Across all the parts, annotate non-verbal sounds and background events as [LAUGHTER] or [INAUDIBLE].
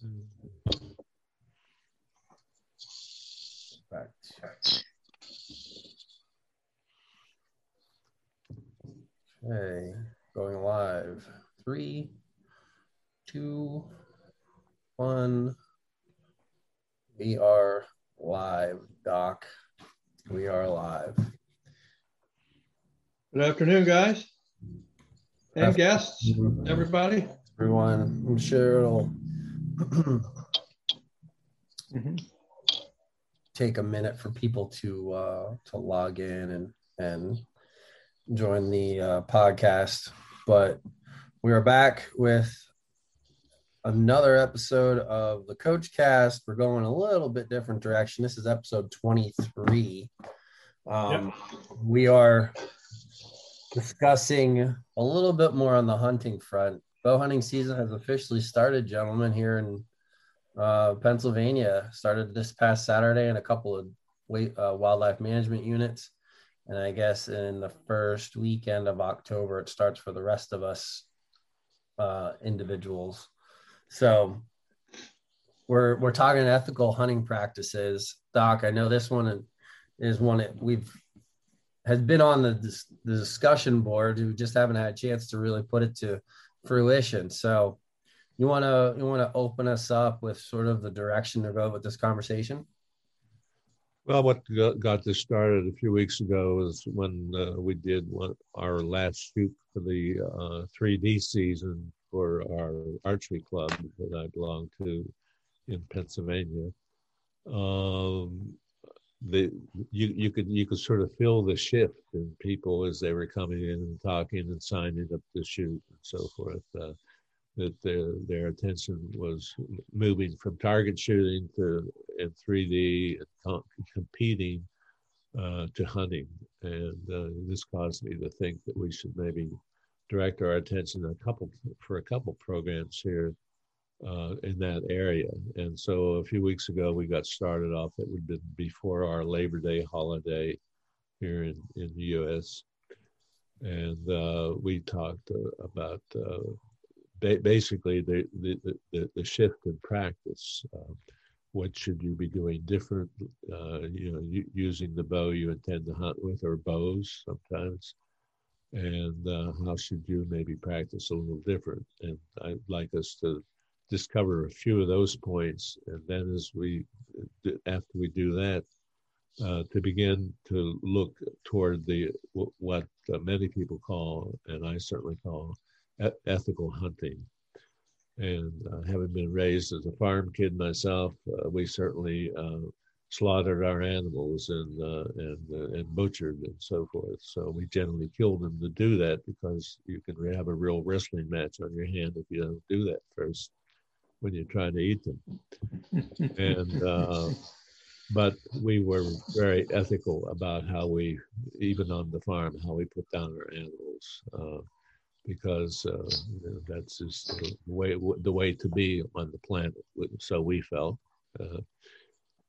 Okay, going live. Three, two, one. We are live, Doc. We are live. Good afternoon, guys. And guests, everybody. Everyone, I'm sure it'll [CLEARS THROAT] take a minute for people to uh, to log in and and join the uh, podcast. But we are back with another episode of the Coach Cast. We're going a little bit different direction. This is episode 23. Um, We are discussing a little bit more on the hunting front. Bow hunting season has officially started, gentlemen, here in uh, Pennsylvania. Started this past Saturday in a couple of uh, wildlife management units. And I guess in the first weekend of October, it starts for the rest of us uh, individuals. So we're we're talking ethical hunting practices. Doc, I know this one is one that we've has been on the, the discussion board. We just haven't had a chance to really put it to fruition. So you want to you want to open us up with sort of the direction to go with this conversation? Well, what got, this started a few weeks ago was when uh, we did one, our last shoot for the uh, 3D season for our archery club that I belong to in Pennsylvania. Um, the you you could you could sort of feel the shift in people as they were coming in and talking and signing up to shoot and so forth. Uh, that their their attention was moving from target shooting to in 3D and com- competing uh, to hunting, and uh, this caused me to think that we should maybe direct our attention a couple for a couple programs here uh, in that area. And so a few weeks ago, we got started off. It would be before our Labor Day holiday here in in the U.S. And uh, we talked uh, about uh, ba- basically the, the, the, the shift in practice. Um, what should you be doing different? Uh, you know, using the bow you intend to hunt with, or bows sometimes, and uh, how should you maybe practice a little different? And I'd like us to discover a few of those points, and then as we, after we do that, uh, to begin to look toward the what uh, many people call, and I certainly call, e- ethical hunting. And uh, having been raised as a farm kid myself, uh, we certainly uh, slaughtered our animals and uh, and and butchered and so forth. So we generally killed them to do that because you can have a real wrestling match on your hand if you don't do that first when you're trying to eat them. [LAUGHS] and uh, but we were very ethical about how we, even on the farm, how we put down our animals. Uh, because uh, you know, that's just the way the way to be on the planet. So we felt, uh,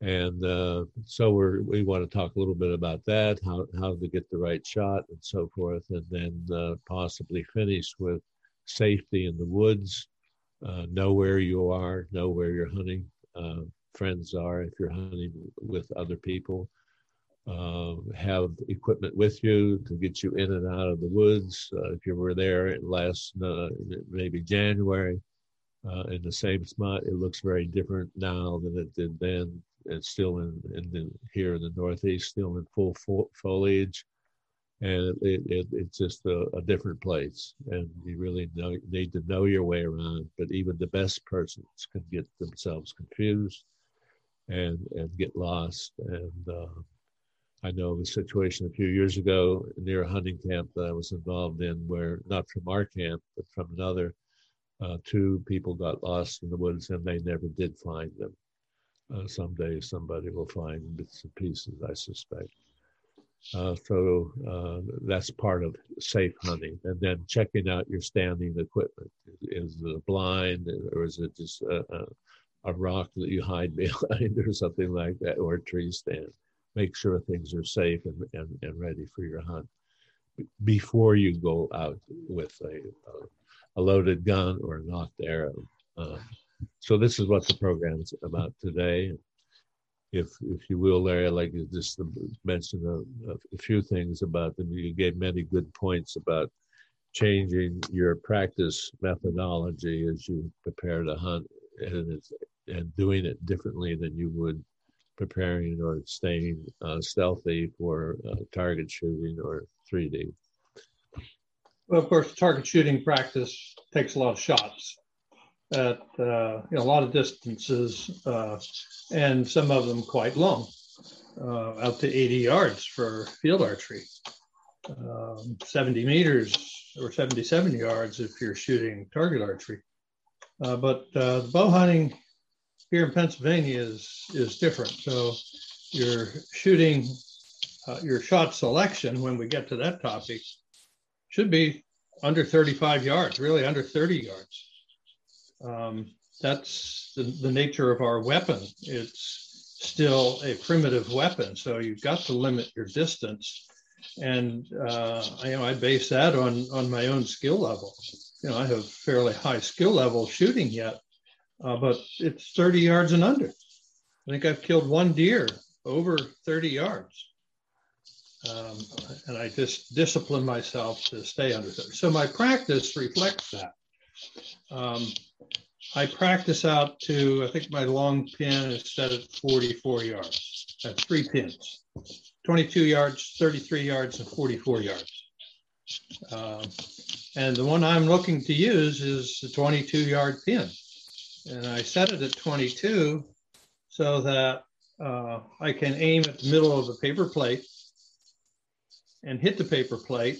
and uh, so we're we want to talk a little bit about that, how how to get the right shot and so forth, and then uh, possibly finish with safety in the woods. Uh, know where you are, know where you're hunting. Uh, friends are if you're hunting with other people uh, have equipment with you to get you in and out of the woods. Uh, if you were there last uh, maybe January uh, in the same spot, it looks very different now than it did then. It's still in, in the here in the Northeast, still in full fo- foliage, and it, it, it's just a, a, different place. And you really know, need to know your way around. But even the best persons can get themselves confused and and get lost and uh, I know a situation a few years ago near a hunting camp that I was involved in where, not from our camp, but from another, uh, two people got lost in the woods and they never did find them. Uh, someday somebody will find bits and pieces, I suspect. Uh, so uh, that's part of safe hunting. And then checking out your standing equipment. Is, is it a blind or is it just a, a, a rock that you hide [LAUGHS] behind or something like that, or a tree stand? make sure things are safe and, and, and ready for your hunt before you go out with a, a, loaded gun or a nocked arrow. Uh, so this is what the program is about today. If if you will, Larry, I'd like to just mention a, a few things about them. You gave many good points about changing your practice methodology as you prepare to hunt and and doing it differently than you would preparing or staying uh, stealthy for uh, target shooting or 3D. Well, of course, target shooting practice takes a lot of shots at uh, you know, a lot of distances, uh, and some of them quite long, uh, out to 80 yards for field archery, um, 70 meters or 77 yards if you're shooting target archery. Uh, but uh, bow hunting here in Pennsylvania is is different. So you're shooting uh, your shot selection when we get to that topic should be under 35 yards, really under 30 yards. Um, that's the, the nature of our weapon. It's still a primitive weapon, so you've got to limit your distance. And uh, you know, I base that on on my own skill level. You know, I have fairly high skill level shooting yet, uh, but it's 30 yards and under. I think I've killed one deer over 30 yards. Um, and I just discipline myself to stay under 30. So my practice reflects that. Um, I practice out to, I think my long pin is set at 44 yards. Have three pins 22 yards, 33 yards, and 44 yards. Uh, and the one I'm looking to use is the 22 yard pin and I set it at 22 so that uh, I can aim at the middle of the paper plate and hit the paper plate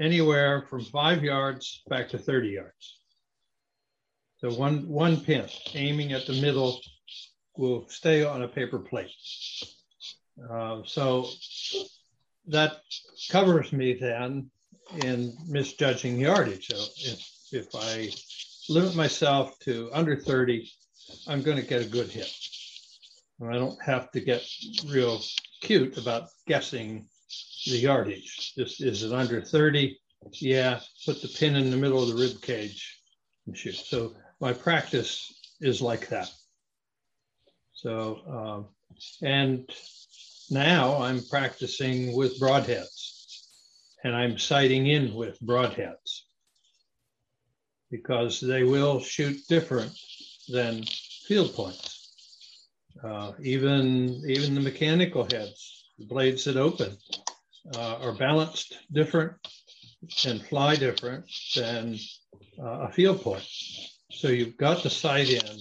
anywhere from five yards back to 30 yards. So one, one pin aiming at the middle will stay on a paper plate. Uh, so that covers me then in misjudging yardage. So if, if I limit myself to under 30, I'm going to get a good hit. And I don't have to get real cute about guessing the yardage. Just is it under 30? Yeah, put the pin in the middle of the rib cage and shoot. So my practice is like that. So, um, and now I'm practicing with broadheads and I'm sighting in with broadheads because they will shoot different than field points. Uh, even even the mechanical heads, the blades that open, uh, are balanced different and fly different than uh, a field point. So you've got to sight in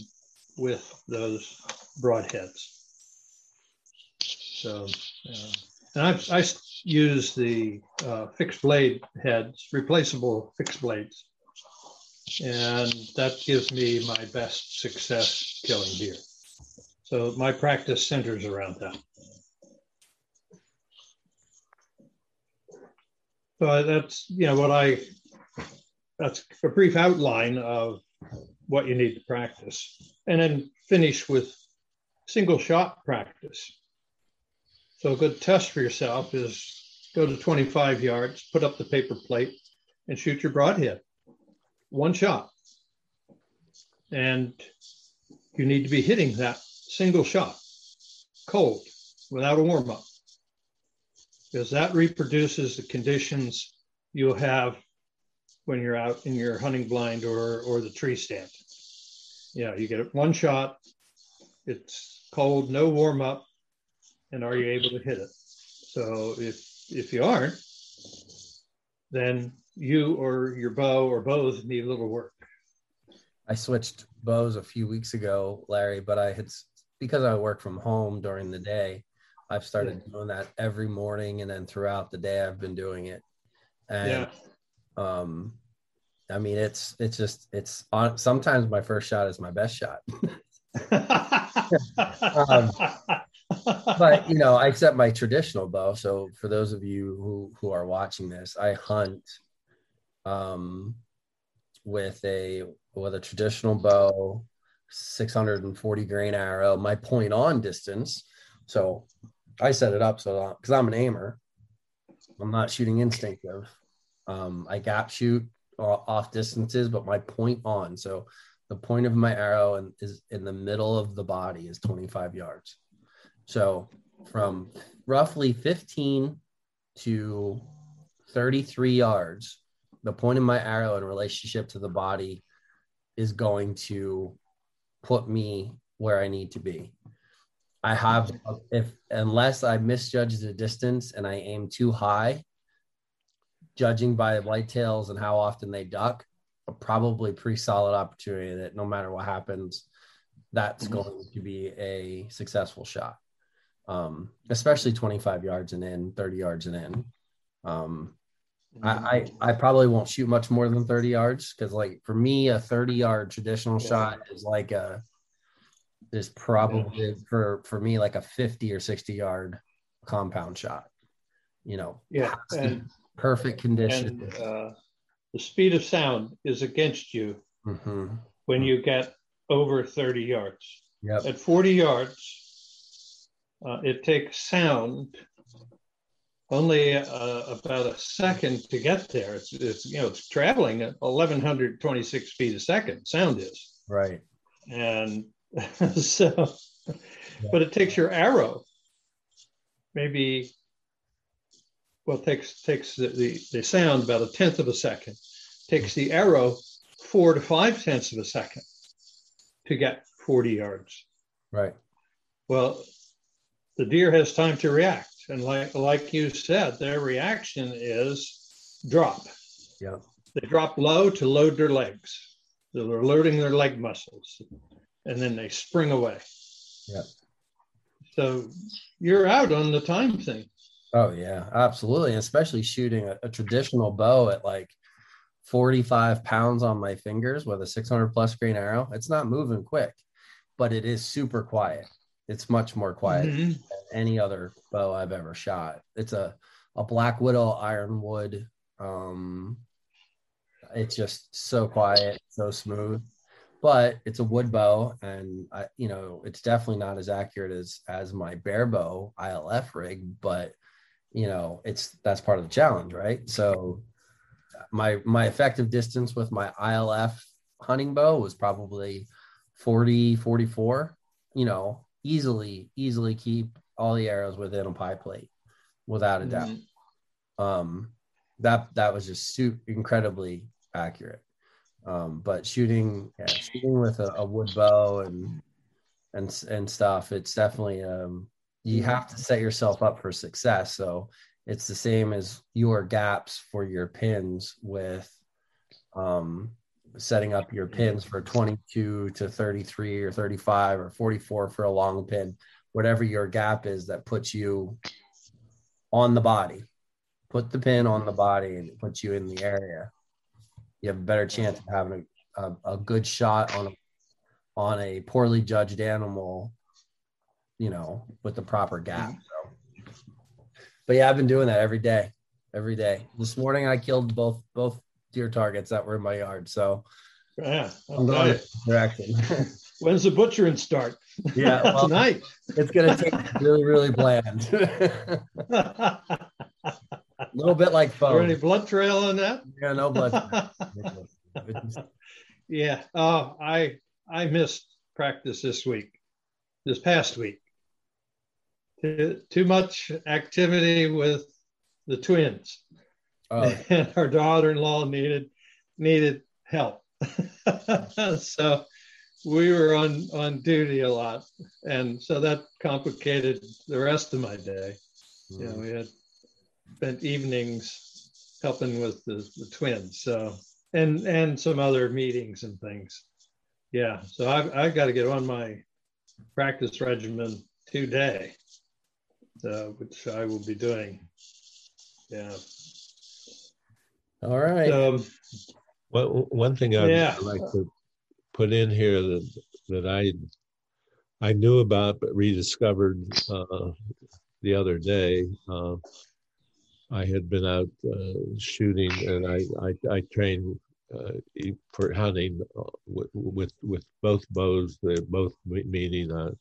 with those broadheads. So, uh, and I've, I use the uh, fixed blade heads, replaceable fixed blades and that gives me my best success killing deer. So my practice centers around that. So that's you know what I that's a brief outline of what you need to practice, and then finish with single shot practice. So a good test for yourself is go to 25 yards, put up the paper plate, and shoot your broadhead one shot. And you need to be hitting that single shot cold without a warm up because that reproduces the conditions you'll have when you're out in your hunting blind or, or the tree stand. Yeah, you get it one shot, it's cold, no warm up, and are you able to hit it? So if if you aren't, then you or your bow or bows need a little work. I switched bows a few weeks ago, Larry, but I had because I work from home during the day. I've started yeah. doing that every morning, and then throughout the day, I've been doing it. And yeah. Um, I mean, it's it's just it's on. Sometimes my first shot is my best shot. [LAUGHS] um, but you know, I set my traditional bow. So for those of you who who are watching this, I hunt um, with a with a traditional bow, 640 grain arrow. My point on distance. So I set it up so because I'm an aimer, I'm not shooting instinctive. Um, I gap shoot off distances, but my point on. So the point of my arrow and is in the middle of the body is 25 yards. So from roughly 15 to 33 yards, the point of my arrow in relationship to the body is going to put me where I need to be. I have if unless I misjudge the distance and I aim too high, judging by whitetails and how often they duck, a probably pretty solid opportunity that no matter what happens, that's mm-hmm. going to be a successful shot. Um, especially 25 yards and in, 30 yards and in. Um, I, I, I probably won't shoot much more than 30 yards because like for me a 30 yard traditional shot is like a is probably yeah. for for me like a 50 or 60 yard compound shot you know yeah and, perfect condition and, uh, the speed of sound is against you mm-hmm. when you get over 30 yards yep. at 40 yards uh, it takes sound only uh, about a second to get there. It's, it's you know it's traveling at 1126 feet a second. Sound is right, and [LAUGHS] so, but it takes your arrow maybe well takes takes the, the, the sound about a tenth of a second. Takes the arrow four to five tenths of a second to get 40 yards. Right. Well, the deer has time to react and like like you said, their reaction is drop. Yeah. They drop low to load their legs. They're loading their leg muscles, and then they spring away. Yeah. So you're out on the time thing. Oh yeah, absolutely. Especially shooting a, a traditional bow at like 45 pounds on my fingers with a 600 plus grain arrow. It's not moving quick, but it is super quiet. It's much more quiet mm-hmm. than any other bow I've ever shot. It's a a Black Widow ironwood. Um, it's just so quiet, so smooth, but it's a wood bow, and I, you know, it's definitely not as accurate as as my bare bow ILF rig, but you know, it's that's part of the challenge, right? So my my effective distance with my ILF hunting bow was probably 40 44 you know easily, easily keep all the arrows within a pie plate without a doubt. Mm-hmm. Um, that that was just super incredibly accurate. Um, but shooting, yeah, shooting with a, a, wood bow and and and stuff, it's definitely um, you have to set yourself up for success. So it's the same as your gaps for your pins with um, setting up your pins for 22 to 33 or 35 or 44 for a long pin, whatever your gap is that puts you on the body. Put the pin on the body and it puts you in the area. You have a better chance of having a, a, a good shot on a, on a poorly judged animal, you know, with the proper gap. Mm-hmm. So, but yeah, I've been doing that every day, every day. This morning I killed both both deer targets that were in my yard. So yeah, I'm going direction. [LAUGHS] When's the butchering start? Yeah, [LAUGHS] well, tonight. It's gonna take [LAUGHS] really, really bland. A little bit like foam. Any blood trail on that? Yeah, no blood. yeah. Oh, I I missed practice this week, this past week. Too, much activity with the twins. Oh. [LAUGHS] and our daughter-in-law needed needed help. [LAUGHS] so we were on on duty a lot, and so that complicated the rest of my day. Mm. You know, we had spent evenings helping with the, the twins, so and and some other meetings and things. Yeah, so I've I've got to get on my practice regimen today, uh, which I will be doing. Yeah. All right. Um, well, one thing I'd yeah. like to put in here that that I I knew about but rediscovered uh, the other day. Uh, I had been out uh, shooting, and I I, I trained uh, for hunting uh, with, with with both bows. They're both meaning uh,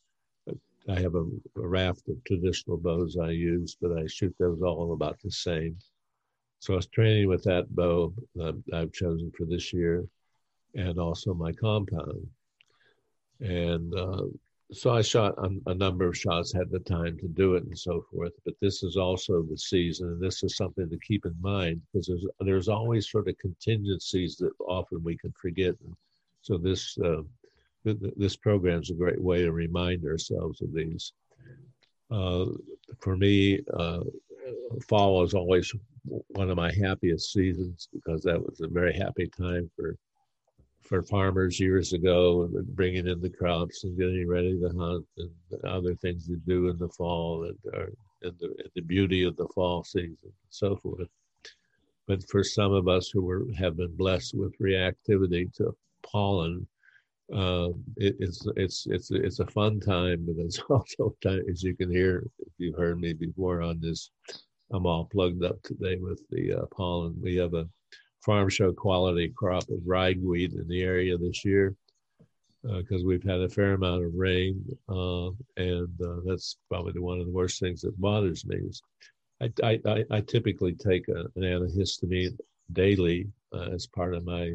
I have a, raft of traditional bows I use, but I shoot those all about the same. So I was training with that bow that I've chosen for this year. and also my compound. And uh, so I shot a, a, number of shots, had the time to do it, and so forth. But this is also the season, and this is something to keep in mind because there's there's always sort of contingencies that often we can forget. And so this uh, this program is a great way to remind ourselves of these. Uh, for me, uh, fall is always one of my happiest seasons because that was a very happy time for for farmers years ago, bringing in the crops and getting ready to hunt and other things to do in the fall and, and, the, and the beauty of the fall season and so forth. But for some of us who were, have been blessed with reactivity to pollen, uh, it, it's it's it's it's a fun time, but it's [LAUGHS] also time, as you can hear if you've heard me before on this. I'm all plugged up today with the uh, pollen. We have a farm show quality crop of ragweed in the area this year because uh, we've had a fair amount of rain, uh, and uh, that's probably one of the worst things that bothers me. Is I, I, I typically take a, an antihistamine daily uh, as part of my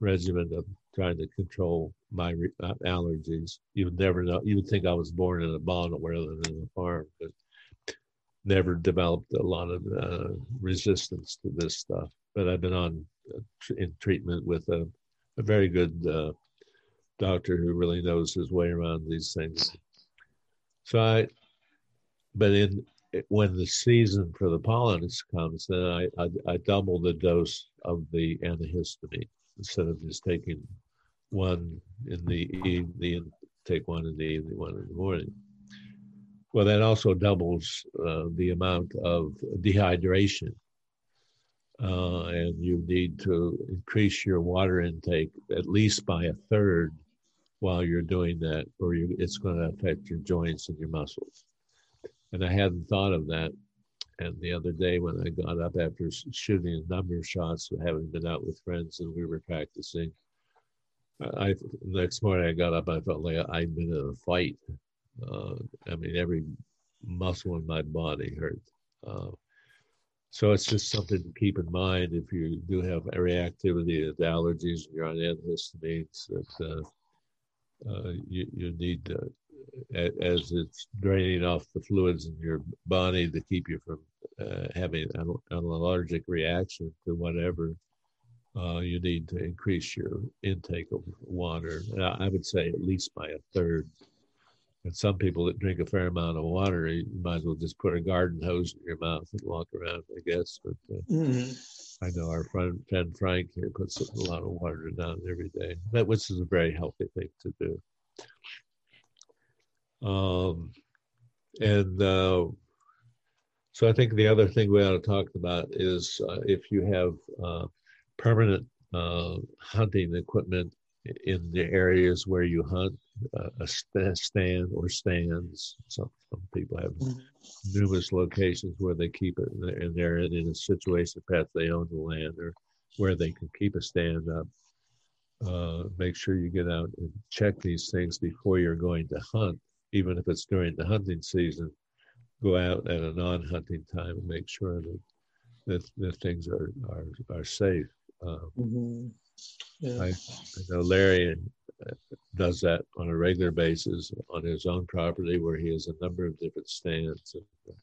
regimen of trying to control my re- uh, allergies. You would never know. You would think I was born in a bottle rather than a farm, but never developed a lot of uh, resistance to this stuff but I've been on uh, in treatment with a, a very good uh, doctor who really knows his way around these things. So I, but in when the season for the pollen comes, then I, I, I double the dose of the antihistamine instead of just taking one in the evening, take one in the evening, one in the morning. Well, that also doubles uh, the amount of dehydration uh, and you need to increase your water intake at least by a third while you're doing that, or you, it's going to affect your joints and your muscles. And I hadn't thought of that. And the other day, when I got up after shooting a number of shots, having been out with friends and we were practicing, I next morning I got up. I felt like I'd been in a fight. Uh, I mean, every muscle in my body hurt. Uh, so it's just something to keep in mind if you do have reactivity to allergies and you're on antihistamines that uh, uh, you, you need to, as it's draining off the fluids in your body to keep you from uh, having an, an, allergic reaction to whatever, uh, you need to increase your intake of water. I would say at least by a third and some people that drink a fair amount of water, you might as well just put a garden hose in your mouth and walk around, I guess. But uh, mm-hmm. I know our friend, friend Frank here puts a lot of water down every day, that which is a very healthy thing to do. Um, and uh, so I think the other thing we ought to talk about is uh, if you have uh, permanent uh, hunting equipment in the areas where you hunt, uh, a stand or stands. Some, some people have mm-hmm. numerous locations where they keep it, and they're in a situation perhaps they own the land or where they can keep a stand up. Uh, make sure you get out and check these things before you're going to hunt, even if it's during the hunting season. Go out at a non-hunting time and make sure that that, that things are are, are safe. Uh, mm-hmm. Yeah. I, I, know Larry uh, does that on a regular basis on his own property where he has a number of different stands. And uh,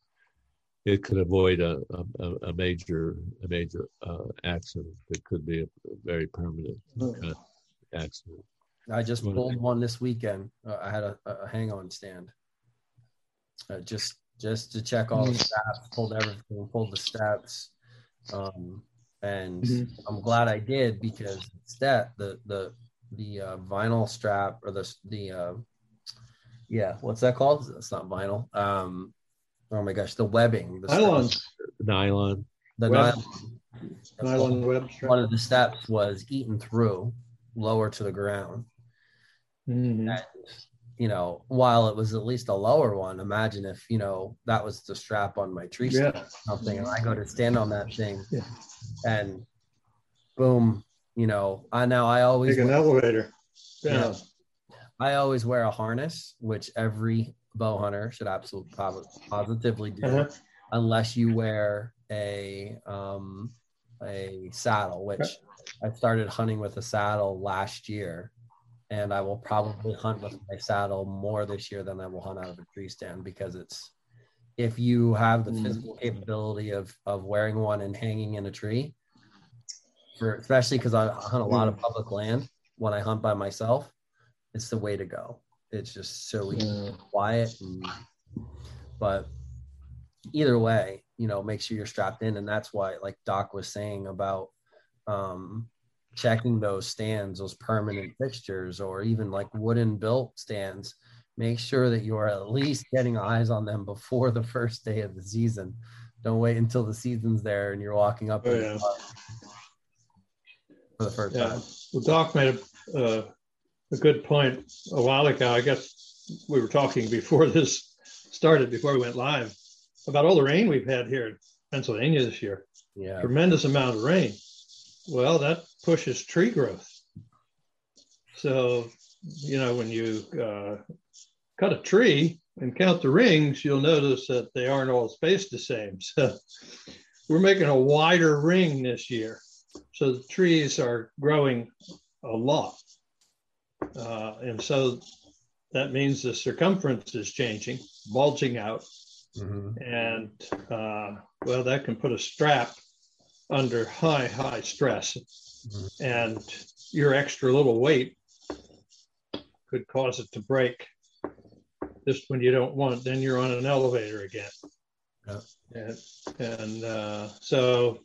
it could avoid a, a, a major a major uh, accident that could be a very permanent kind of accident. I just pulled one this weekend. Uh, I had a, a hang on stand. Uh, just just to check all the mm. stats, pulled everything, pulled the stats. Um, and mm-hmm. I'm glad I did because it's that the the the uh, vinyl strap or the the uh, yeah what's that called? It's not vinyl. Um, oh my gosh, the webbing, the nylon, nylon, the web. nylon, nylon web. Strap. One of the steps was eaten through, lower to the ground. Mm-hmm. You know, while it was at least a lower one, imagine if you know that was the strap on my tree yeah. something, and I go to stand on that thing. Yeah and boom, you know, I know I always take an wear, elevator. Yeah. You know, I always wear a harness, which every bow hunter should absolutely positively do, uh-huh. unless you wear a um, a saddle, which I started hunting with a saddle last year. And I will probably mm. hunt with my saddle more this year than I will hunt out of a tree stand because it's if you have the mm. physical capability of of wearing one and hanging in a tree, for especially because I hunt a lot of mm. public land when I hunt by myself, it's the way to go. It's just so easy, quiet, and, but either way, you know, make sure you're strapped in, and that's why, like Doc was saying about um, checking those stands, those permanent fixtures, or even like wooden built stands. Make sure that you're at least getting eyes on them before the first day of the season. Don't wait until the season's there and you're walking up Oh, yeah. for the first Yeah. time. Well, Doc made a, uh, a good point a while ago. I guess we were talking before this started, before we went live, about all the rain we've had here in Pennsylvania this year. Yeah. Tremendous amount of rain. Well, that pushes tree growth. So, you know, when you uh, cut a tree and count the rings, you'll notice that they aren't all spaced the same. [LAUGHS] So, we're making a wider ring this year. So, the trees are growing a lot. Uh, and so that means the circumference is changing, bulging out. Mhm. And uh, well, that can put a strap under high, high stress. Mhm. And your extra little weight could cause it to break just when you don't want, then you're on an elevator again. Yeah. And, and uh, so,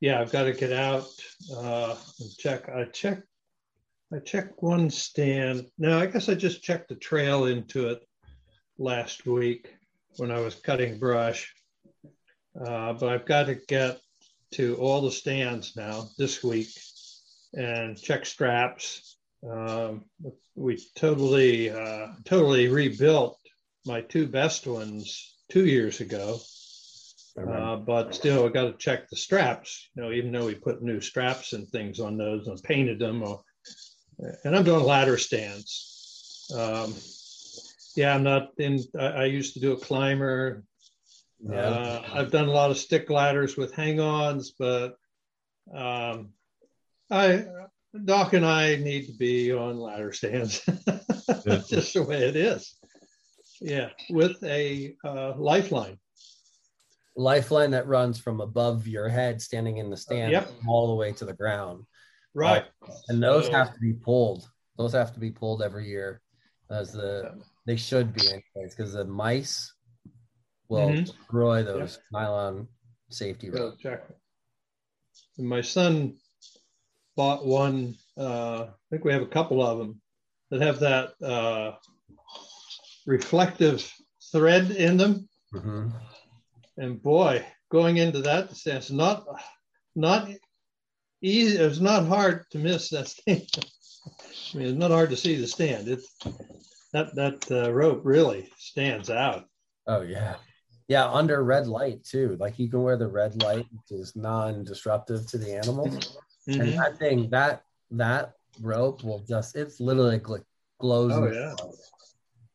yeah, I've got to get out uh, and check. I checked I checked one stand. No, I guess I just checked the trail into it last week when I was cutting brush. Uh, but I've got to get to all the stands now this week and check straps. Um, we totally, uh, totally rebuilt my two best ones two years ago. Uh, but still, I got to check the straps. You know, even though we put new straps and things on those and painted them, or, and I'm doing ladder stands. Um, yeah, I'm not in. I, I used to do a climber. Yeah. Uh, I've done a lot of stick ladders with hang-ons, but um, I Doc and I need to be on ladder stands. [LAUGHS] Yeah. Just the way it is. Yeah, with a uh, lifeline. Lifeline that runs from above your head, standing in the stand, Yep. all the way to the ground. Right. and those So- have to be pulled. Those have to be pulled every year, as the they should be anyways, because the mice will Mhm. destroy those nylon safety ropes. And my son bought one. Uh, I think we have a couple of them that have that uh, reflective thread in them. Mhm. And boy, going into that sense, not not easy. It's not hard to miss that stand. [LAUGHS] I mean, it's not hard to see the stand. It's that that uh, rope really stands out. Oh yeah, yeah. Under red light too. Like you can wear the red light, which is non-disruptive to the animals. Mhm. And that thing, that that rope will just it's literally gl- glows. Oh, yeah.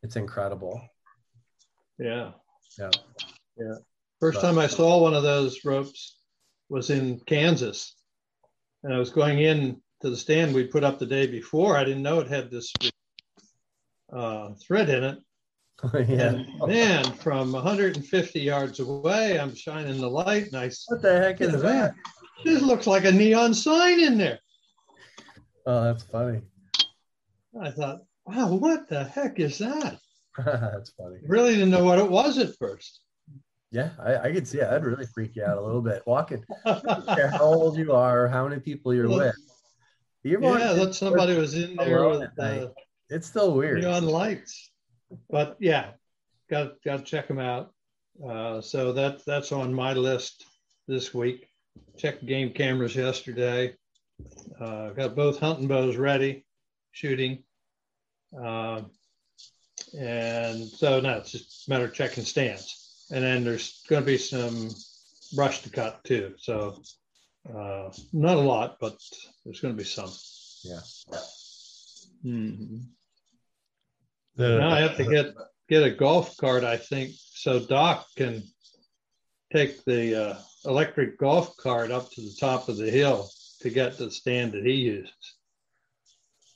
It's incredible. Yeah. Yeah. Yeah. First time I saw one of those ropes was in Kansas. And I was going in to the stand we put up the day before. I didn't know it had this uh, thread in it. [LAUGHS] yeah. And man, from 150 yards away, I'm shining the light and I What the heck is that? this looks like a neon sign in there. Oh, that's funny. I thought, wow, what the heck is that? [LAUGHS] that's funny. Really didn't know what it was at first. Yeah, I, I could see it. That'd really freak you out a little bit. Walking, I [LAUGHS] don't care how old you are, or how many people you're with. You're yeah, that somebody was in there with uh, It's still weird. neon lights. But yeah, got got to check them out. Uh, so that that's on my list this week. Checked game cameras yesterday. Uh, got both hunting bows ready, shooting. Um, and so now it's just a matter of checking stands. And then there's going to be some brush to cut too. So uh, not a lot, but there's going to be some. Yeah. Mhm. The- Now I have to get get a golf cart, I think, so Doc can take the uh, electric golf cart up to the top of the hill to get the stand that he uses.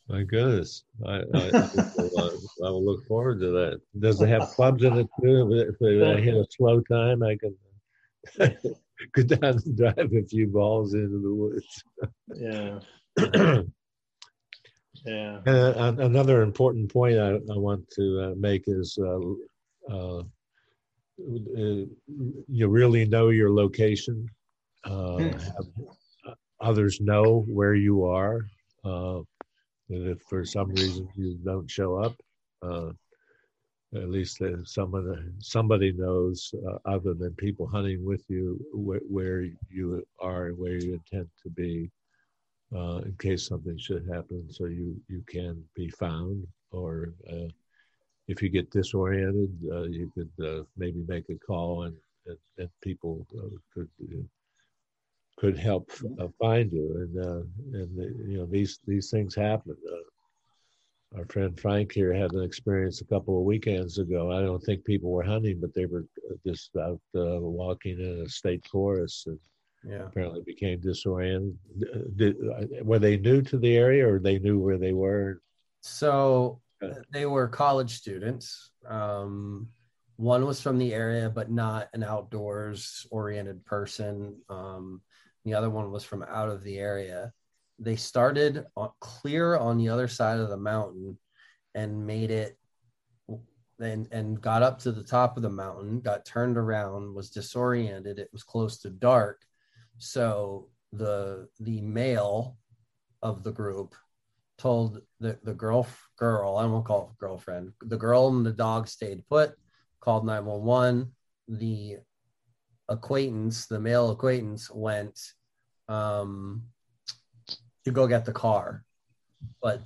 My goodness, I, I, I, will look forward to that. Does it have clubs in it too? If I hit a slow time, I can [LAUGHS] go down and drive a few balls into the woods. yeah. [CLEARS THROAT] yeah. And another important point I, I want to uh, make is uh, uh, you really know your location. Uh, hmm. others know where you are. Uh, and if for some reason you don't show up, uh, at least someone somebody knows uh, other than people hunting with you wh- where you are and where you intend to be uh, in case something should happen so you you can be found or uh, if you get disoriented uh, you could uh, maybe make a call and and, and people could could help uh, find you. And uh, and the, you know these these things happen. Uh, our friend Frank here had an experience a couple of weekends ago. I don't think people were hunting, but they were uh, just out uh, walking in a state forest and yeah. apparently became disoriented. Did, uh, were they new to the area, or they knew where they were? So they were college students. Um, one was from the area, but not an outdoors oriented person. Um, the other one was from out of the area. They started clear on the other side of the mountain and made it and and got up to the top of the mountain, got turned around, was disoriented. It was close to dark. So the the male of the group told the, the girl girl, I won't call it girlfriend, the girl and the dog stayed put, called 911. The acquaintance, the male acquaintance, went um, to go get the car, but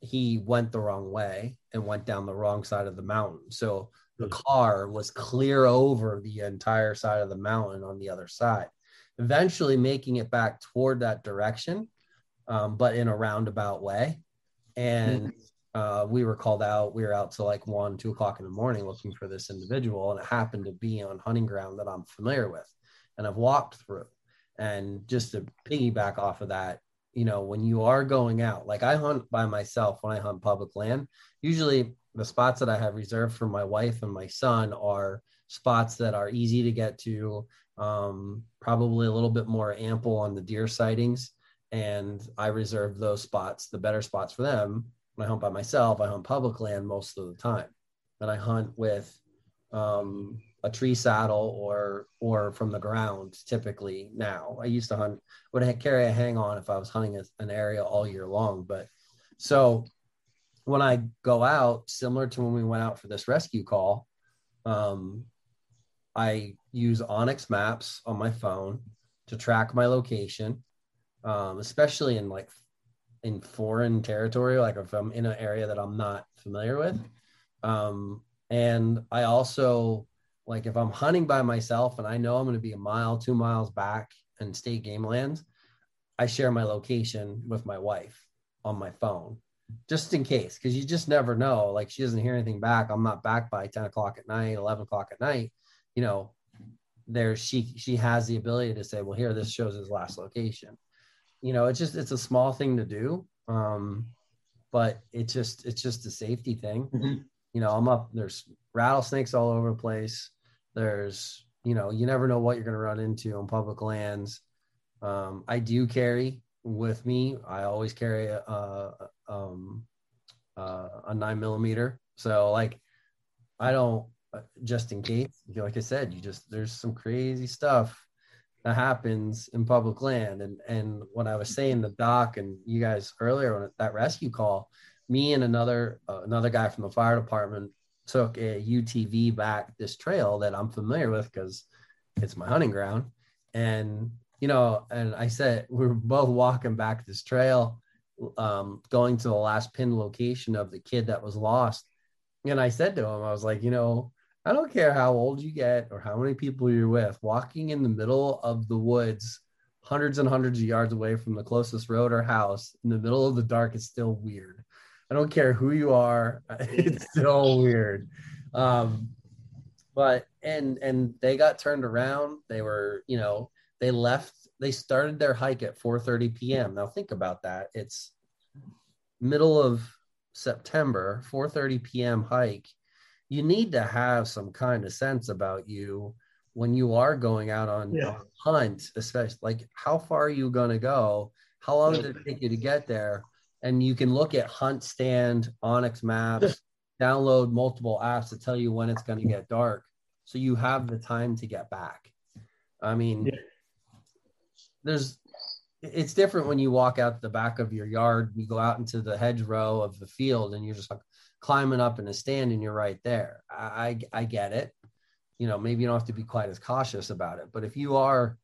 he went the wrong way and went down the wrong side of the mountain. So the hmm. car was clear over the entire side of the mountain on the other side, eventually making it back toward that direction, um, but in a roundabout way. And hmm. uh, we were called out. We were out to like one, two o'clock in the morning looking for this individual, and it happened to be on hunting ground that I'm familiar with and I've walked through. And just to piggyback off of that, you know, when you are going out, like I hunt by myself when I hunt public land, usually the spots that I have reserved for my wife and my son are spots that are easy to get to, um, probably a little bit more ample on the deer sightings. And I reserve those spots, the better spots for them. When I hunt by myself, I hunt public land most of the time. And I hunt with um, a tree saddle or or from the ground typically now i used to hunt would carry a hang on if i was hunting an area all year long but so when i go out similar to when we went out for this rescue call um, i use onX maps on my phone to track my location um, especially in like in foreign territory like if i'm in an area that i'm not familiar with um, and i also like if I'm hunting by myself and I know I'm going to be a mile, two miles back in state game lands, I share my location with my wife on my phone just in case, because you just never know. Like she doesn't hear anything back. I'm not back by 10 o'clock at night, 11 o'clock at night. You know, there she she has the ability to say, well, here this shows his last location. You know, it's just it's a small thing to do, um, but it's just it's just a safety thing. Mm-hmm. You know, I'm up. There's rattlesnakes all over the place. There's, you know, you never know what you're going to run into on public lands. Um, I do carry with me. I always carry a, a, um, uh, a nine millimeter. So like, I don't just in case. Like I said, you just there's some crazy stuff that happens in public land. And and what I was saying, the doc and you guys earlier on that rescue call, me and another uh, another guy from the fire department took a UTV back this trail that I'm familiar with because it's my hunting ground. And, you know, and I said, we are both walking back this trail, um, going to the last pin location of the kid that was lost. And I said to him, I was like, you know, I don't care how old you get or how many people you're with, walking in the middle of the woods, hundreds and hundreds of yards away from the closest road or house in the middle of the dark is still weird. I don't care who you are. [LAUGHS] It's still weird. Um, but and and they got turned around. They were, you know, they left. They started their hike at 4:30 p.m. Now think about that. It's middle of September, 4:30 p.m. hike. You need to have some kind of sense about you when you are going out on, Yeah. on hunt, especially like how far are you going to go? How long did it take you to get there? And you can look at Hunt Stand, onX Maps, [LAUGHS] download multiple apps to tell you when it's going to get dark, so you have the time to get back. I mean, Yeah. there's it's different when you walk out the back of your yard, you go out into the hedgerow of the field, and you're just like climbing up in a stand, and you're right there. I I, I get it. You know, maybe you don't have to be quite as cautious about it, but if you are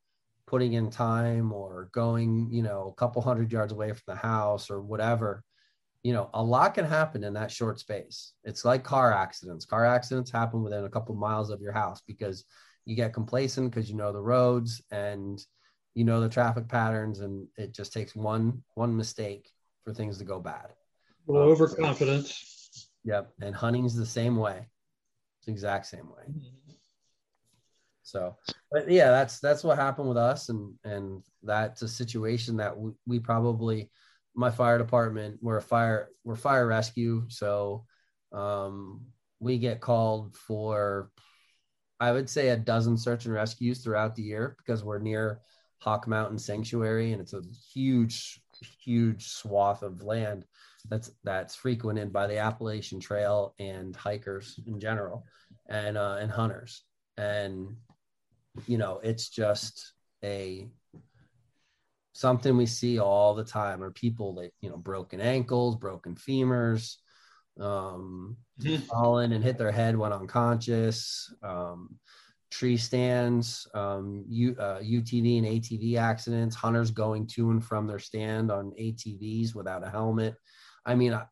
putting in time or going, you know, a couple hundred yards away from the house or whatever, you know, a lot can happen in that short space. It's like car accidents. Car accidents happen within a couple miles of your house because you get complacent because you know the roads and you know the traffic patterns and it just takes one one mistake for things to go bad. Well, um, overconfidence. Yep. And hunting's the same way. It's the exact same way. So, but yeah, that's that's what happened with us, and and that's a situation that we, we probably my fire department we're a fire we're fire rescue, so um, we get called for I would say a dozen search and rescues throughout the year because we're near Hawk Mountain Sanctuary, and it's a huge huge swath of land that's that's frequented by the Appalachian Trail and hikers in general, and uh, and hunters. And you know it's just a something we see all the time are people that you know broken ankles broken femurs um [LAUGHS] fallen and hit their head went unconscious um tree stands um U, uh, utv and atv accidents hunters going to and from their stand on atvs without a helmet. I mean I,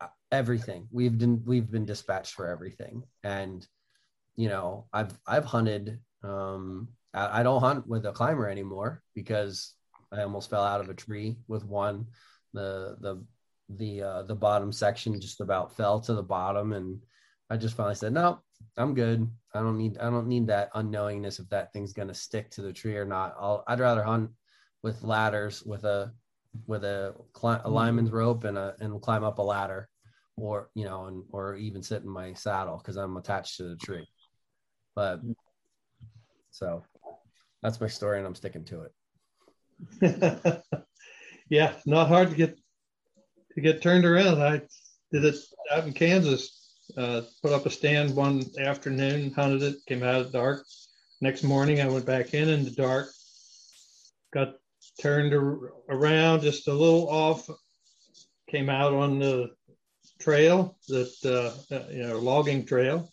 I- everything. We've been we've been dispatched for everything. And you know i've i've hunted um I, I don't hunt with a climber anymore because i almost fell out of a tree with one. The the the uh the bottom section just about fell to the bottom. And i just finally said no i'm good. I don't need i don't need that unknowingness if that thing's going to stick to the tree or not. I'll i'd rather hunt with ladders with a with a, a lineman's mm-hmm. rope and a and climb up a ladder or you know and or even sit in my saddle because i'm attached to the tree. But mm-hmm. so that's my story and i'm sticking to it. [LAUGHS] Yeah, not hard to get to get turned around. I did it out in Kansas. Uh, put up a stand one afternoon, hunted it, came out at dark. Next morning, I went back in in the dark, got turned ar- around just a little off, came out on the trail that uh, uh, you know logging trail,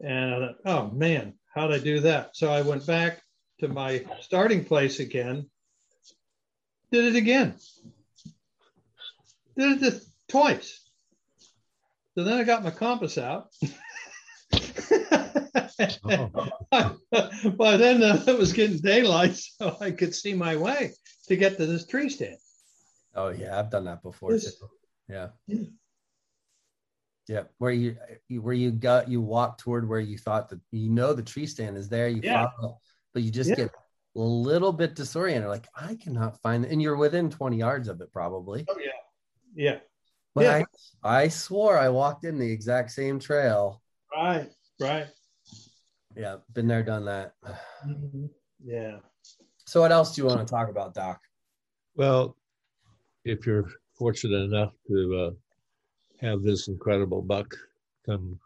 and I thought, oh man, how'd I do that? So I went back to my starting place again, did it again. Did it twice. So then I got my compass out. Oh. [LAUGHS] By then uh, it was getting daylight, so I could see my way to get to this tree stand. oh yeah i've done that before too. yeah Yeah. yeah where you you- where you got you walk toward where you thought that you know the tree stand is there you Yeah. follow but you just Yeah. get a little bit disoriented like i cannot find it and you're within 20 yards of it probably Oh yeah, yeah, but Yeah. I, I swore i walked in the exact same trail right, right. yeah been there done that Mhm. Yeah. so what else do you want to talk about doc Well, if you're fortunate enough to uh, have this incredible buck come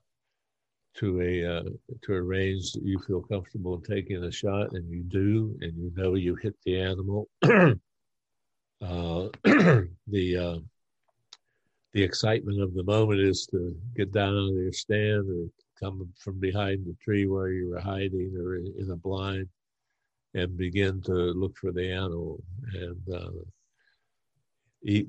to a uh, to a range that you feel comfortable taking a shot, and you do, and you know you hit the animal, [CLEARS THROAT] uh, [CLEARS THROAT] the uh, the excitement of the moment is to get down on your stand or come from behind the tree where you were hiding or in a blind and begin to look for the animal. And uh, he,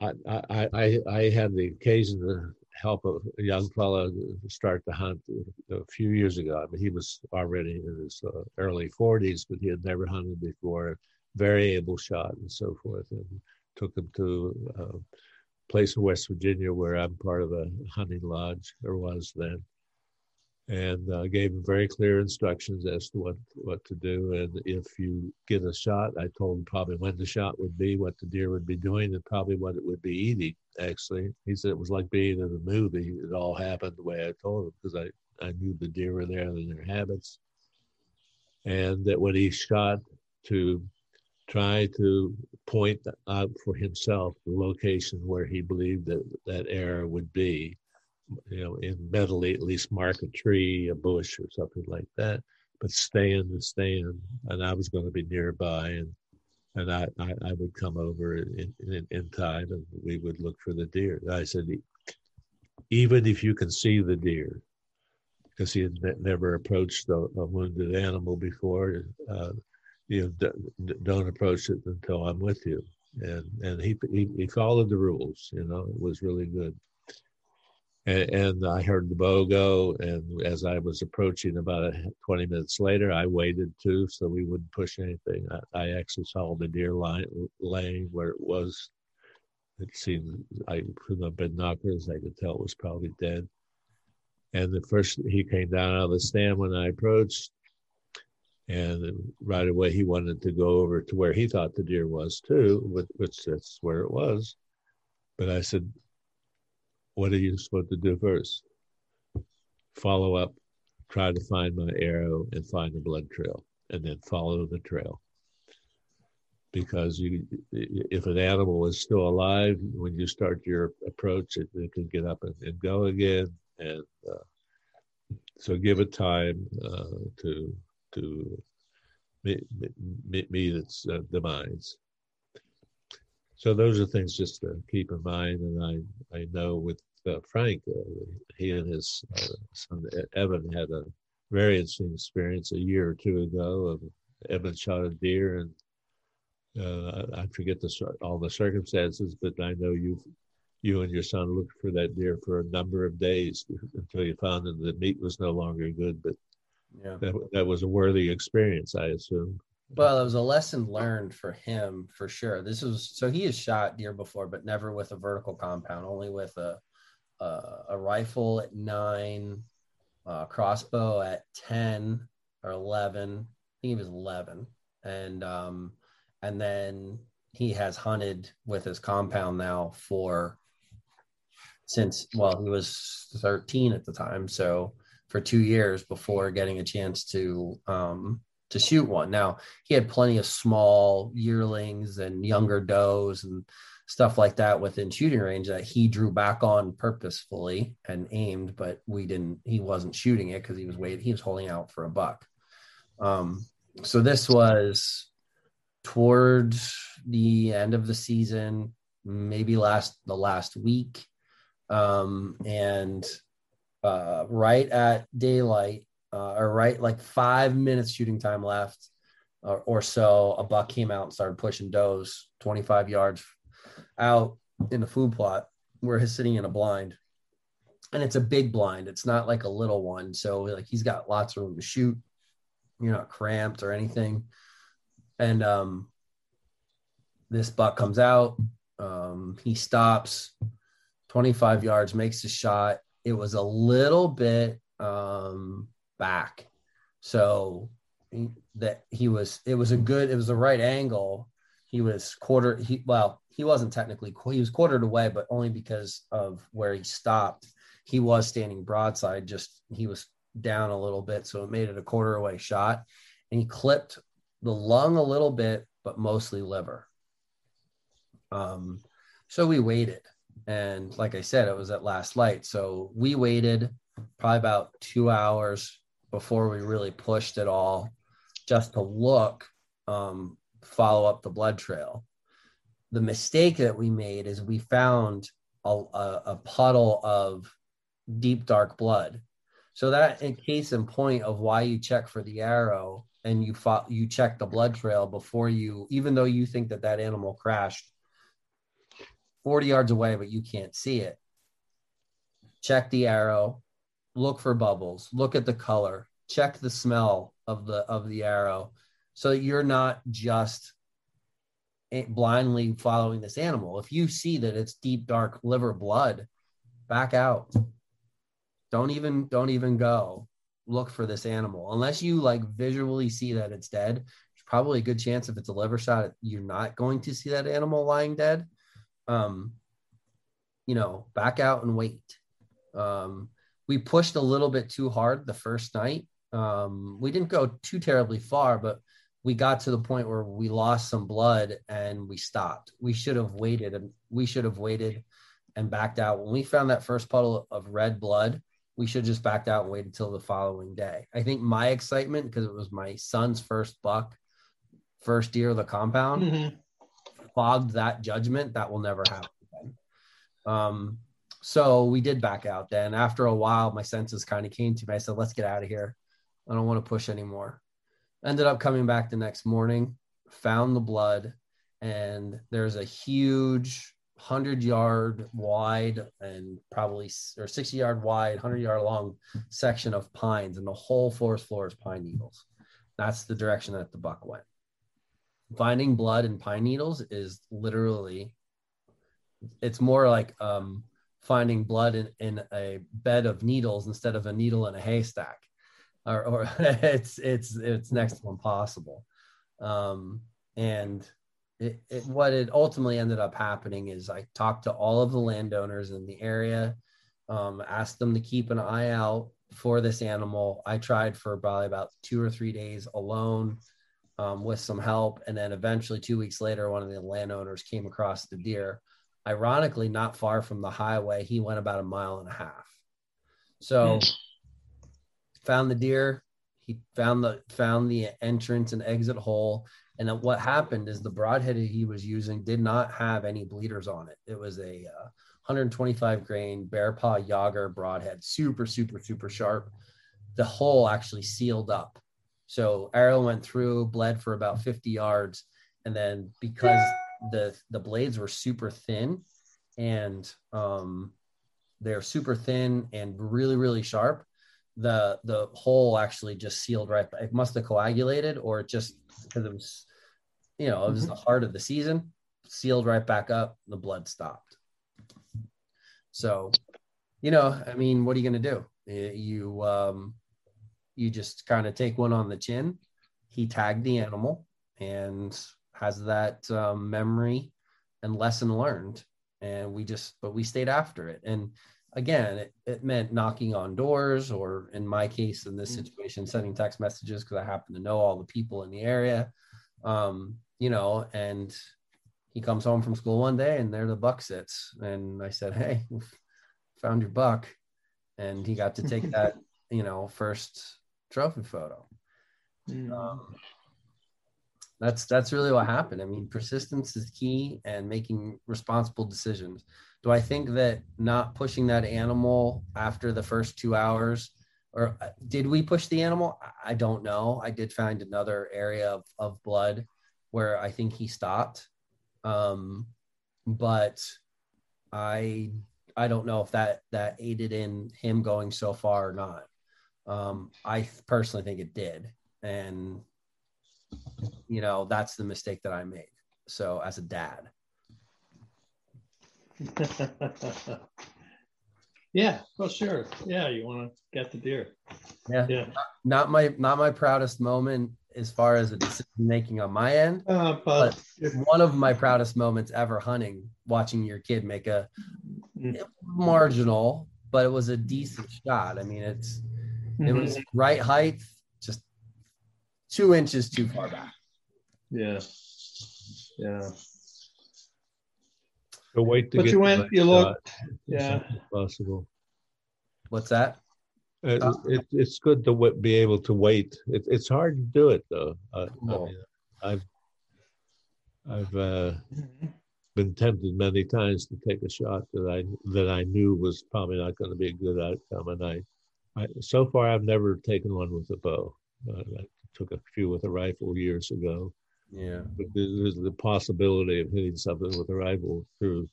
I, I, I, I had the occasion to help a, a young fellow start to hunt a few years ago. I mean, he was already in his uh, early 40s, but he had never hunted before. Very able shot and so forth, and took him to a place in West Virginia where I'm part of a hunting lodge or was then, and uh, gave him very clear instructions as to what what to do. And if you get a shot, I told him probably when the shot would be, what the deer would be doing, and probably what it would be eating. Actually, he said it was like being in a movie. It all happened the way I told him because I I knew the deer were there and their habits, and that when he shot to try to point out for himself the location where he believed that that error would be you know, in mentally at least mark a tree, a bush, or something like that. But stay in the stand, and I was going to be nearby, and and I, I, I would come over in, in, in, time, and we would look for the deer. And I said, even if you can see the deer, because he had never approached a, a wounded animal before, uh, you know, d- don't approach it until I'm with you. And and he, he he followed the rules. You know, it was really good and, and, I heard the bow go. And as I was approaching about 20 minutes later, I waited too, so we wouldn't push anything. I, I actually saw the deer line, laying where it was. It seemed, I from the binoculars, I could tell it was probably dead. And the first, he came down out of the stand when I approached. And right away, he wanted to go over to where he thought the deer was too, which that's where it was. But I said, what are you supposed to do first? Follow up, try to find my arrow and find the blood trail, and then follow the trail. Because you, if an animal is still alive, when you start your approach, it, it can get up and, and go again. And uh, so give it time uh, to to meet, meet, meet its uh, demise so those are things just to keep in mind. And I, I know with uh, Frank, uh, he and his uh, son Evan had a very interesting experience a year or two ago. Of Evan shot a deer, and uh, I forget the all the circumstances, but I know you you and your son looked for that deer for a number of days [LAUGHS] until you found that the meat was no longer good. But yeah, that, that was a worthy experience, I assume. Well, it was a lesson learned for him for sure. This was so he has shot deer before, but never with a vertical compound, only with a a, a rifle at nine, a crossbow at ten or eleven. I think he was eleven, and um, and then he has hunted with his compound now for since well he was 13 at the time so for two years before getting a chance to um, to shoot one. Now he had plenty of small yearlings and younger does and stuff like that within shooting range that he drew back on purposefully and aimed, but we didn't. He wasn't shooting it because he was waiting. He was holding out for a buck. Um, so this was towards the end of the season, maybe last the last week, um, and uh, right at daylight uh, or right like five minutes shooting time left or, or, so, a buck came out and started pushing does 25 yards out in the food plot where he's sitting in a blind. And it's a big blind. It's not like a little one. So like he's got lots of room to shoot. You're not cramped or anything. And um this buck comes out. Um, he stops 25 yards, makes a shot. It was a little bit um back. So that he was, it was a good, it was the right angle. He was quarter, he, well, he wasn't technically, he was quartered away, but only because of where he stopped. He was standing broadside, just he was down a little bit. So it made it a quarter away shot. And he clipped the lung a little bit, but mostly liver. Um, so we waited. And like I said, it was at last light. So we waited probably about two hours before we really pushed it all just to look um, follow up the blood trail the mistake that we made is we found a, a, a puddle of deep dark blood so that in case in point of why you check for the arrow and you you check the blood trail before you even though you think that that animal crashed 40 yards away but you can't see it check the arrow look for bubbles, look at the color, check the smell of the of the arrow so that you're not just eh, blindly following this animal. If you see that it's deep dark liver blood, back out. Don't even don't even go look for this animal unless you like visually see that it's dead. There's probably a good chance if it's a liver shot, you're not going to see that animal lying dead. Um, you know, back out and wait. Um, we pushed a little bit too hard the first night. Um, we didn't go too terribly far, but we got to the point where we lost some blood and we stopped. We should have waited and we should have waited and backed out. When we found that first puddle of red blood, we should just backed out and waited until the following day. I think my excitement, because it was my son's first buck, first year of the compound, mm-hmm. Fogged that judgment. That will never happen again. Um, so we did back out then. After a while, my senses kind of came to me. I said, let's get out of here. I don't want to push anymore. Ended up coming back the next morning, found the blood, and there's a huge 100 yard wide and probably or 60 yard wide 100 yard long section of pines and the whole forest floor is pine needles that's the direction that the buck went finding blood in pine needles is literally it's more like um, finding blood in, in a bed of needles instead of a needle in a haystack. Or, or [LAUGHS] it's it's it's next to impossible. Um, and it, it, what it ultimately ended up happening is I talked to all of the landowners in the area, um, asked them to keep an eye out for this animal. I tried for probably about two or three days alone um, with some help. And then eventually, two weeks later, one of the landowners came across the deer. Ironically, not far from the highway, he went about a mile and a half. So, found the deer. He found the found the entrance and exit hole and then what happened is the broadhead he was using did not have any bleeders on it. It was a uh, 125 grain bear paw yager broadhead, super, super, super sharp. The hole actually sealed up. So arrow went through, bled for about 50 yards. And then because the the blades were super thin and um, they're super thin and really, really sharp, the the hole actually just sealed right. It must have coagulated or it just because it was, you know, it was mm-hmm. the heart of the season, sealed right back up. The blood stopped. So, you know, I mean, what are you going to do? You, um, you just kind of take one on the chin. He tagged the animal and has that um, memory and lesson learned. And we just, but we stayed after it. And again, it, it meant knocking on doors, or in my case, in this mm. situation, sending text messages because I happen to know all the people in the area. Um, you know, and he comes home from school one day and there the buck sits. And I said, Hey, [LAUGHS] found your buck. And he got to take [LAUGHS] that, you know, first trophy photo. Mm. Um, that's that's really what happened. I mean, persistence is key and making responsible decisions do I think that not pushing that animal after the first two hours, or uh, did we push the animal? I don't know. I did find another area of, of blood where I think he stopped. Um, but I I don't know if that that aided in him going so far or not. Um, I personally think it did, and you know that's the mistake that I made. So as a dad. [LAUGHS] yeah, well, sure. Yeah, you want to get the deer. Yeah, yeah. Not my not my proudest moment as far as a decision making on my end, uh, but, but one of my proudest moments ever hunting, watching your kid make a mm. marginal, but it was a decent shot. I mean, it's mm-hmm. it was right height, just two inches too far back. Yeah, yeah. So wait to but get you went, you looked, yeah. Possible. What's that? Uh, it, it's good to w- be able to wait. It, it's hard to do it though. Uh, I mean, I've I've uh, been tempted many times to take a shot that I that I knew was probably not going to be a good outcome, and I, I so far I've never taken one with a bow. Uh, I took a few with a rifle years ago, yeah. But there's the possibility of hitting something with a rifle through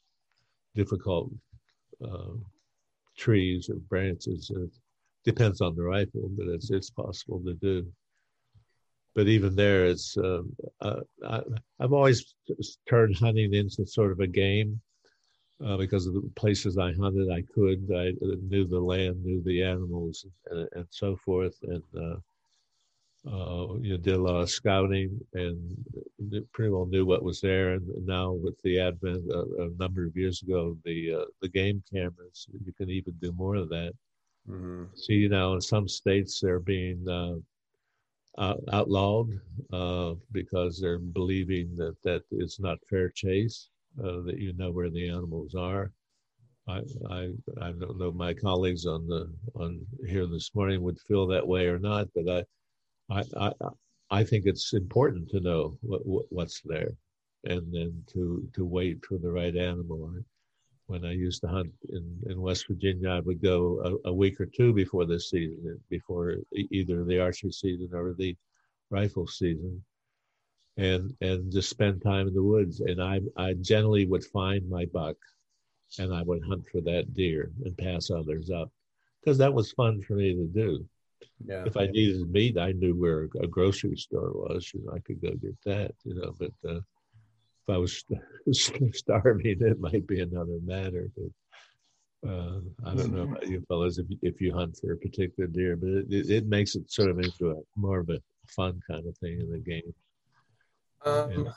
difficult uh, trees or branches. It depends on the rifle, but it's it's possible to do. but even there, it's um, uh, I, have always turned hunting into sort of a game uh, because of the places I hunted. I could I knew the land, knew the animals, and, and so forth, and uh, uh, you know, did a lot of scouting and pretty well knew what was there. And now with the advent of, a number of years ago, the uh, the game cameras, you can even do more of that. Mm-hmm. See, you know, in some states they're being uh, out, outlawed uh, because they're believing that that it's not fair chase, uh, that you know where the animals are. I, I I don't know my colleagues on the on here this morning would feel that way or not, but I I, I, I think it's important to know what, what, what's there, and then to to wait for the right animal. When I used to hunt in, in West Virginia, I would go a, a week or two before the season, before either the archery season or the rifle season, and and just spend time in the woods. And I I generally would find my buck, and I would hunt for that deer and pass others up, because that was fun for me to do. Yeah. If I needed meat, I knew where a grocery store was, and I could go get that. You know, but uh, if I was [LAUGHS] starving, it might be another matter. But uh, I don't know about you fellas if if you hunt for a particular deer, but it, it, it makes it sort of into a more of a fun kind of thing in the game. Um.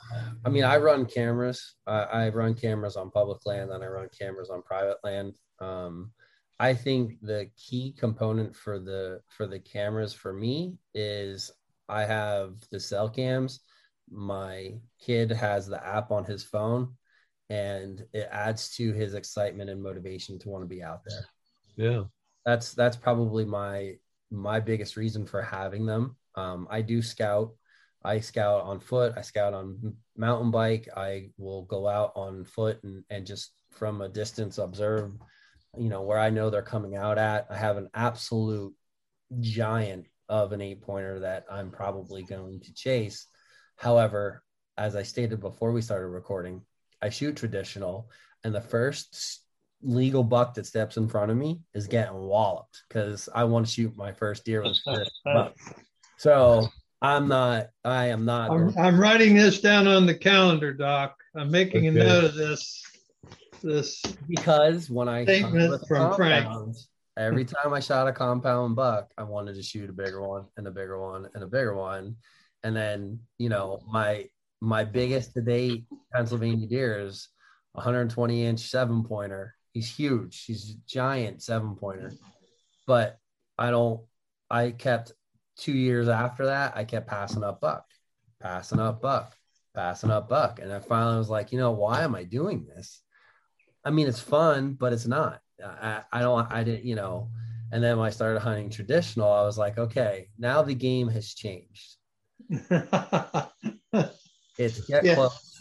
I mean, I run cameras. I, I, run cameras on public land, and I run cameras on private land. Um, I think the key component for the for the cameras for me is I have the cell cams. My kid has the app on his phone, and it adds to his excitement and motivation to want to be out there. Yeah, that's that's probably my my biggest reason for having them. Um, I do scout. I scout on foot. I scout on mountain bike. I will go out on foot and, and just from a distance observe you know, where I know they're coming out at. I have an absolute giant of an eight pointer that I'm probably going to chase. However, as I stated before we started recording, I shoot traditional, and the first legal buck that steps in front of me is getting walloped because I want to shoot my first deer with this [LAUGHS] buck. So I'm not. I am not. I'm, I'm, writing this down on the calendar, Doc. I'm making okay. a note of this this because when I statement from Frank. Every time I shot a compound buck, I wanted to shoot a bigger one and a bigger one and a bigger one. And then, you know, my my biggest to date Pennsylvania deer is 120 inch seven pointer. He's huge. He's a giant seven pointer. But I don't I kept two years after that, I kept passing up buck, passing up buck, passing up buck. And I finally was like, you know, why am I doing this? I mean, it's fun, but it's not. I, I don't, I didn't, you know. And then when I started hunting traditional, I was like, okay, now the game has changed. [LAUGHS] it's get yeah. close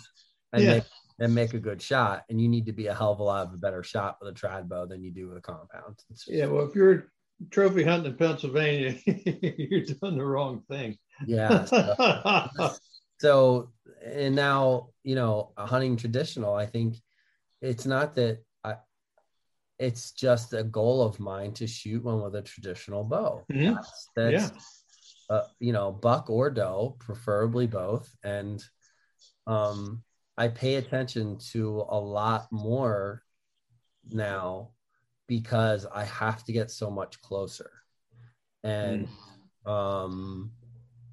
and, yeah. make, and make a good shot. And you need to be a hell of a lot of a better shot with a trad bow than you do with a compound. yeah. Well, if you're trophy hunting in Pennsylvania, [LAUGHS] you're doing the wrong thing. Yeah. [LAUGHS] So, so, and now, you know, hunting traditional, I think it's not that I, it's just a goal of mine to shoot one with a traditional bow. Mm-hmm. That's, that's yeah. uh, you know, buck or doe, preferably both. And um, I pay attention to a lot more now because I have to get so much closer. And mm. um,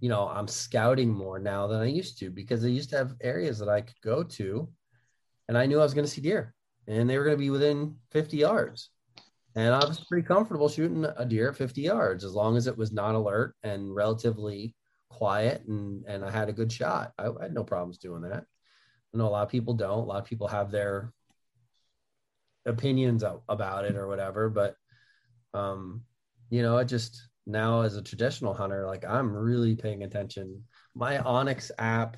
you know, I'm scouting more now than I used to because I used to have areas that I could go to and I knew I was going to see deer, and they were going to be within 50 yards. And I was pretty comfortable shooting a deer at 50 yards as long as it was not alert and relatively quiet, and and I had a good shot. I, I had no problems doing that. I know a lot of people don't. A lot of people have their opinions about it or whatever, but um, you know, i just now as a traditional hunter, like I'm really paying attention. My onX app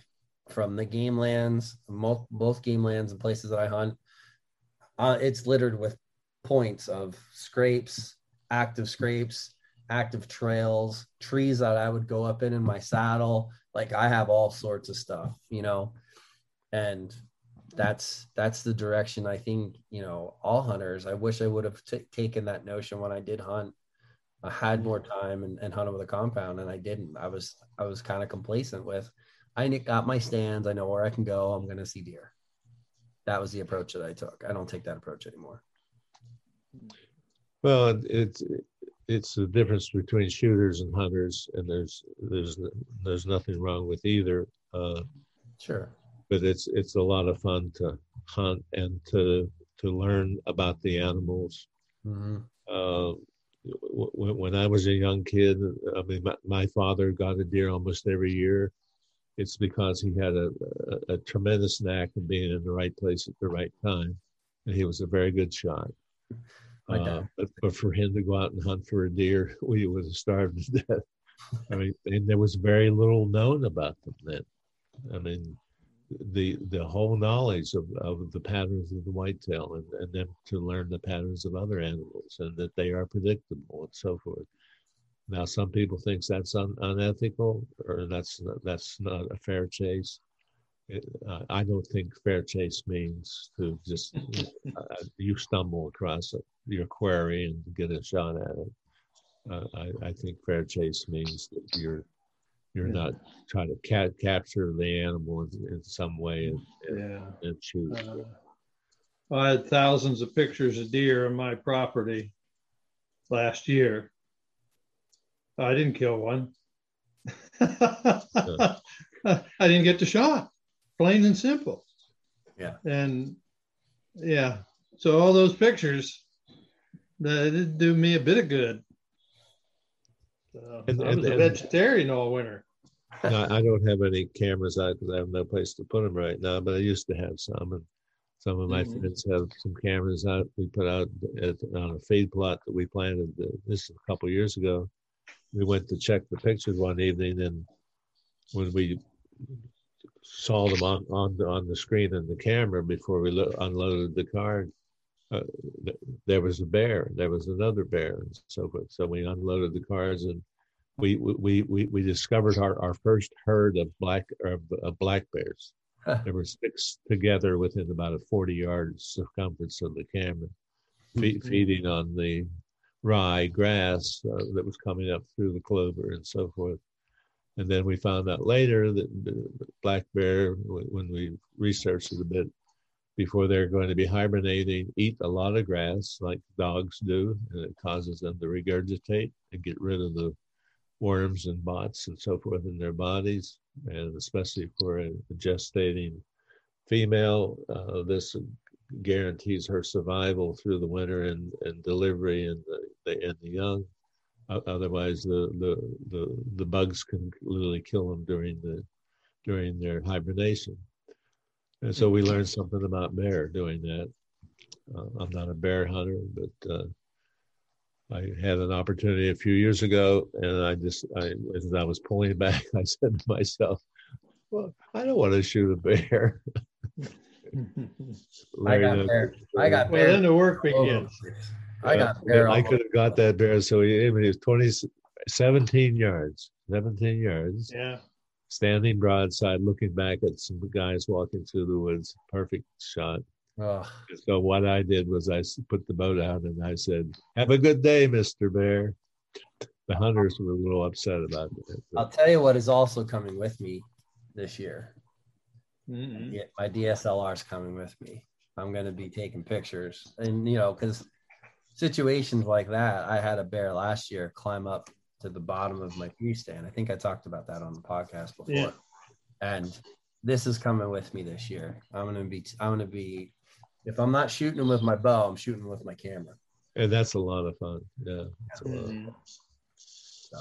from the game lands, both game lands and places that I hunt. Uh, it's littered with points of scrapes, active scrapes, active trails, trees that I would go up in in my saddle. Like I have all sorts of stuff, you know, and that's that's the direction I think you know all hunters. I wish I would have t- taken that notion when I did hunt I had more time and, and hunted with a compound, and I didn't. I was I was kind of complacent with. I got my stands. I know where I can go. I'm going to see deer. That was the approach that I took. I don't take that approach anymore. Well, it's it's the difference between shooters and hunters, and there's there's there's nothing wrong with either. Uh, sure. But it's it's a lot of fun to hunt and to to learn about the animals. Mm-hmm. Uh, when, when I was a young kid, I mean, my, my, father got a deer almost every year. It's because he had a, a, a tremendous knack of being in the right place at the right time, and he was a very good shot. Uh, but, but, for him to go out and hunt for a deer, [LAUGHS] we would have starved to death. I mean, and there was very little known about them then. I mean, the the whole knowledge of, of the patterns of the whitetail and, and then to learn the patterns of other animals and that they are predictable and so forth. Now, some people think that's un, unethical or that's that's not a fair chase. Uh, I don't think fair chase means to just [LAUGHS] uh, you stumble across your quarry and get a shot at it. Uh, I, I think fair chase means that you're you're yeah. not trying to ca- capture the animal in, in some way and, and, yeah. and choose. Uh, I had thousands of pictures of deer on my property last year. I didn't kill one. [LAUGHS] I didn't get the shot, plain and simple. Yeah. And yeah, so all those pictures, that didn't do me a bit of good. And, I was and, a vegetarian all winter. I don't have any cameras out because I have no place to put them right now, but I used to have some. And some of my mm-hmm. friends have some cameras out. We put out at, on a feed plot that we planted this a couple years ago. We went to check the pictures one evening, and when we saw them on, on, on the screen in the camera before we lo- unloaded the car, uh, there was a bear, there was another bear, and so forth. So we unloaded the cars, and we we we, we discovered our, our first herd of black of, of black bears. There were six together within about a forty yard circumference of the camera, fe- mm-hmm. feeding on the rye grass uh, that was coming up through the clover and so forth. And then we found out later that the black bear, when we researched it a bit, before they're going to be hibernating, eat a lot of grass like dogs do, and it causes them to regurgitate and get rid of the worms and bots and so forth in their bodies. And especially for a gestating female, uh, this guarantees her survival through the winter and, and delivery and the, and the young. otherwise, the, the, the, the bugs can literally kill them during the during their hibernation. And so we learned something about bear doing that. Uh, I'm not a bear hunter, but uh, I had an opportunity a few years ago, and I just, I, as I was pulling [LAUGHS] back, I said to myself, "Well, I don't want to shoot a bear." [LAUGHS] I got bear. I got bear. Well, then the work begins. I got bear. I could have got that bear. So he, he was 20, 17 yards, 17 yards. Yeah standing broadside, looking back at some guys walking through the woods. Perfect shot. Oh. So what I did was I put the boat out and I said, "Have a good day, Mister Bear." The hunters were a little upset about it. I'll tell you what is also coming with me this year. Mm-hmm. Yeah, my DSLR is coming with me. I'm going to be taking pictures, and you know, because situations like that, I had a bear last year climb up to the bottom of my tree stand. I think I talked about that on the podcast before. Yeah. And this is coming with me this year. I'm gonna be I'm gonna be if I'm not shooting them with my bow, I'm shooting them with my camera. And that's a lot of fun. Yeah. Mm-hmm. So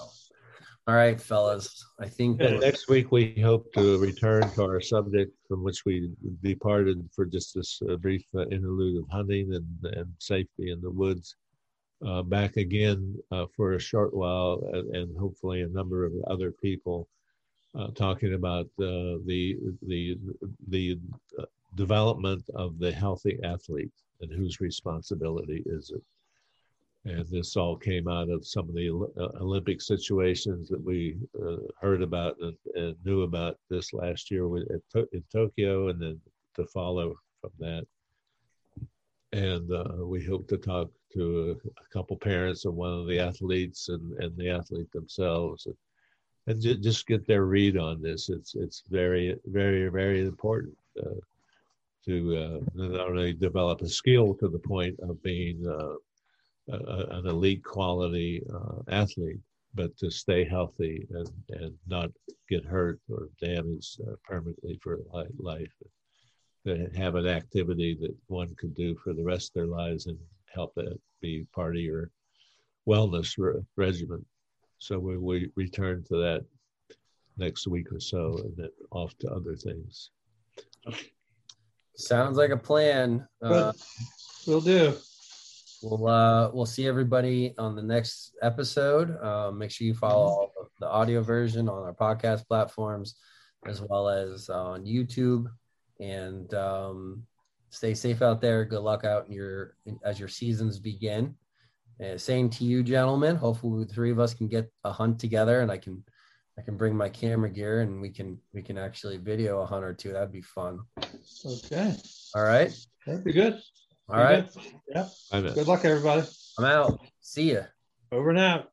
all right, fellas. I think next week we hope to return to our subject from which we departed for just this uh, brief uh, interlude of hunting and, and safety in the woods uh, back again uh, for a short while, and, and, hopefully a number of other people uh, talking about the the the uh, development of the healthy athlete and whose responsibility is it. And this all came out of some of the uh, Olympic situations that we uh, heard about and, and, knew about this last year in Tokyo, and then to follow from that and uh, we hope to talk to a, couple parents of one of the athletes and, and the athlete themselves and, and ju- just get their read on this. It's it's very very very important uh, to uh, not only develop a skill to the point of being uh, a, an elite quality uh, athlete but to stay healthy and, and not get hurt or damaged uh, permanently for life to have an activity that one could do for the rest of their lives and help that be part of your wellness re- regimen. So we, we return to that next week or so and then off to other things. Sounds like a plan. Uh, we'll do. We'll uh, we'll see everybody on the next episode. Uh, make sure you follow the audio version on our podcast platforms, as well as on YouTube and um, stay safe out there. Good luck out in your as your seasons begin. Uh, same to you, gentlemen. Hopefully, the three of us can get a hunt together, and I can I can bring my camera gear, and we can we can actually video a hunt or two. That'd be fun. Okay. All right. That'd be good. All be right. Good. Yeah. Good luck, everybody. I'm out. See ya. Over and out.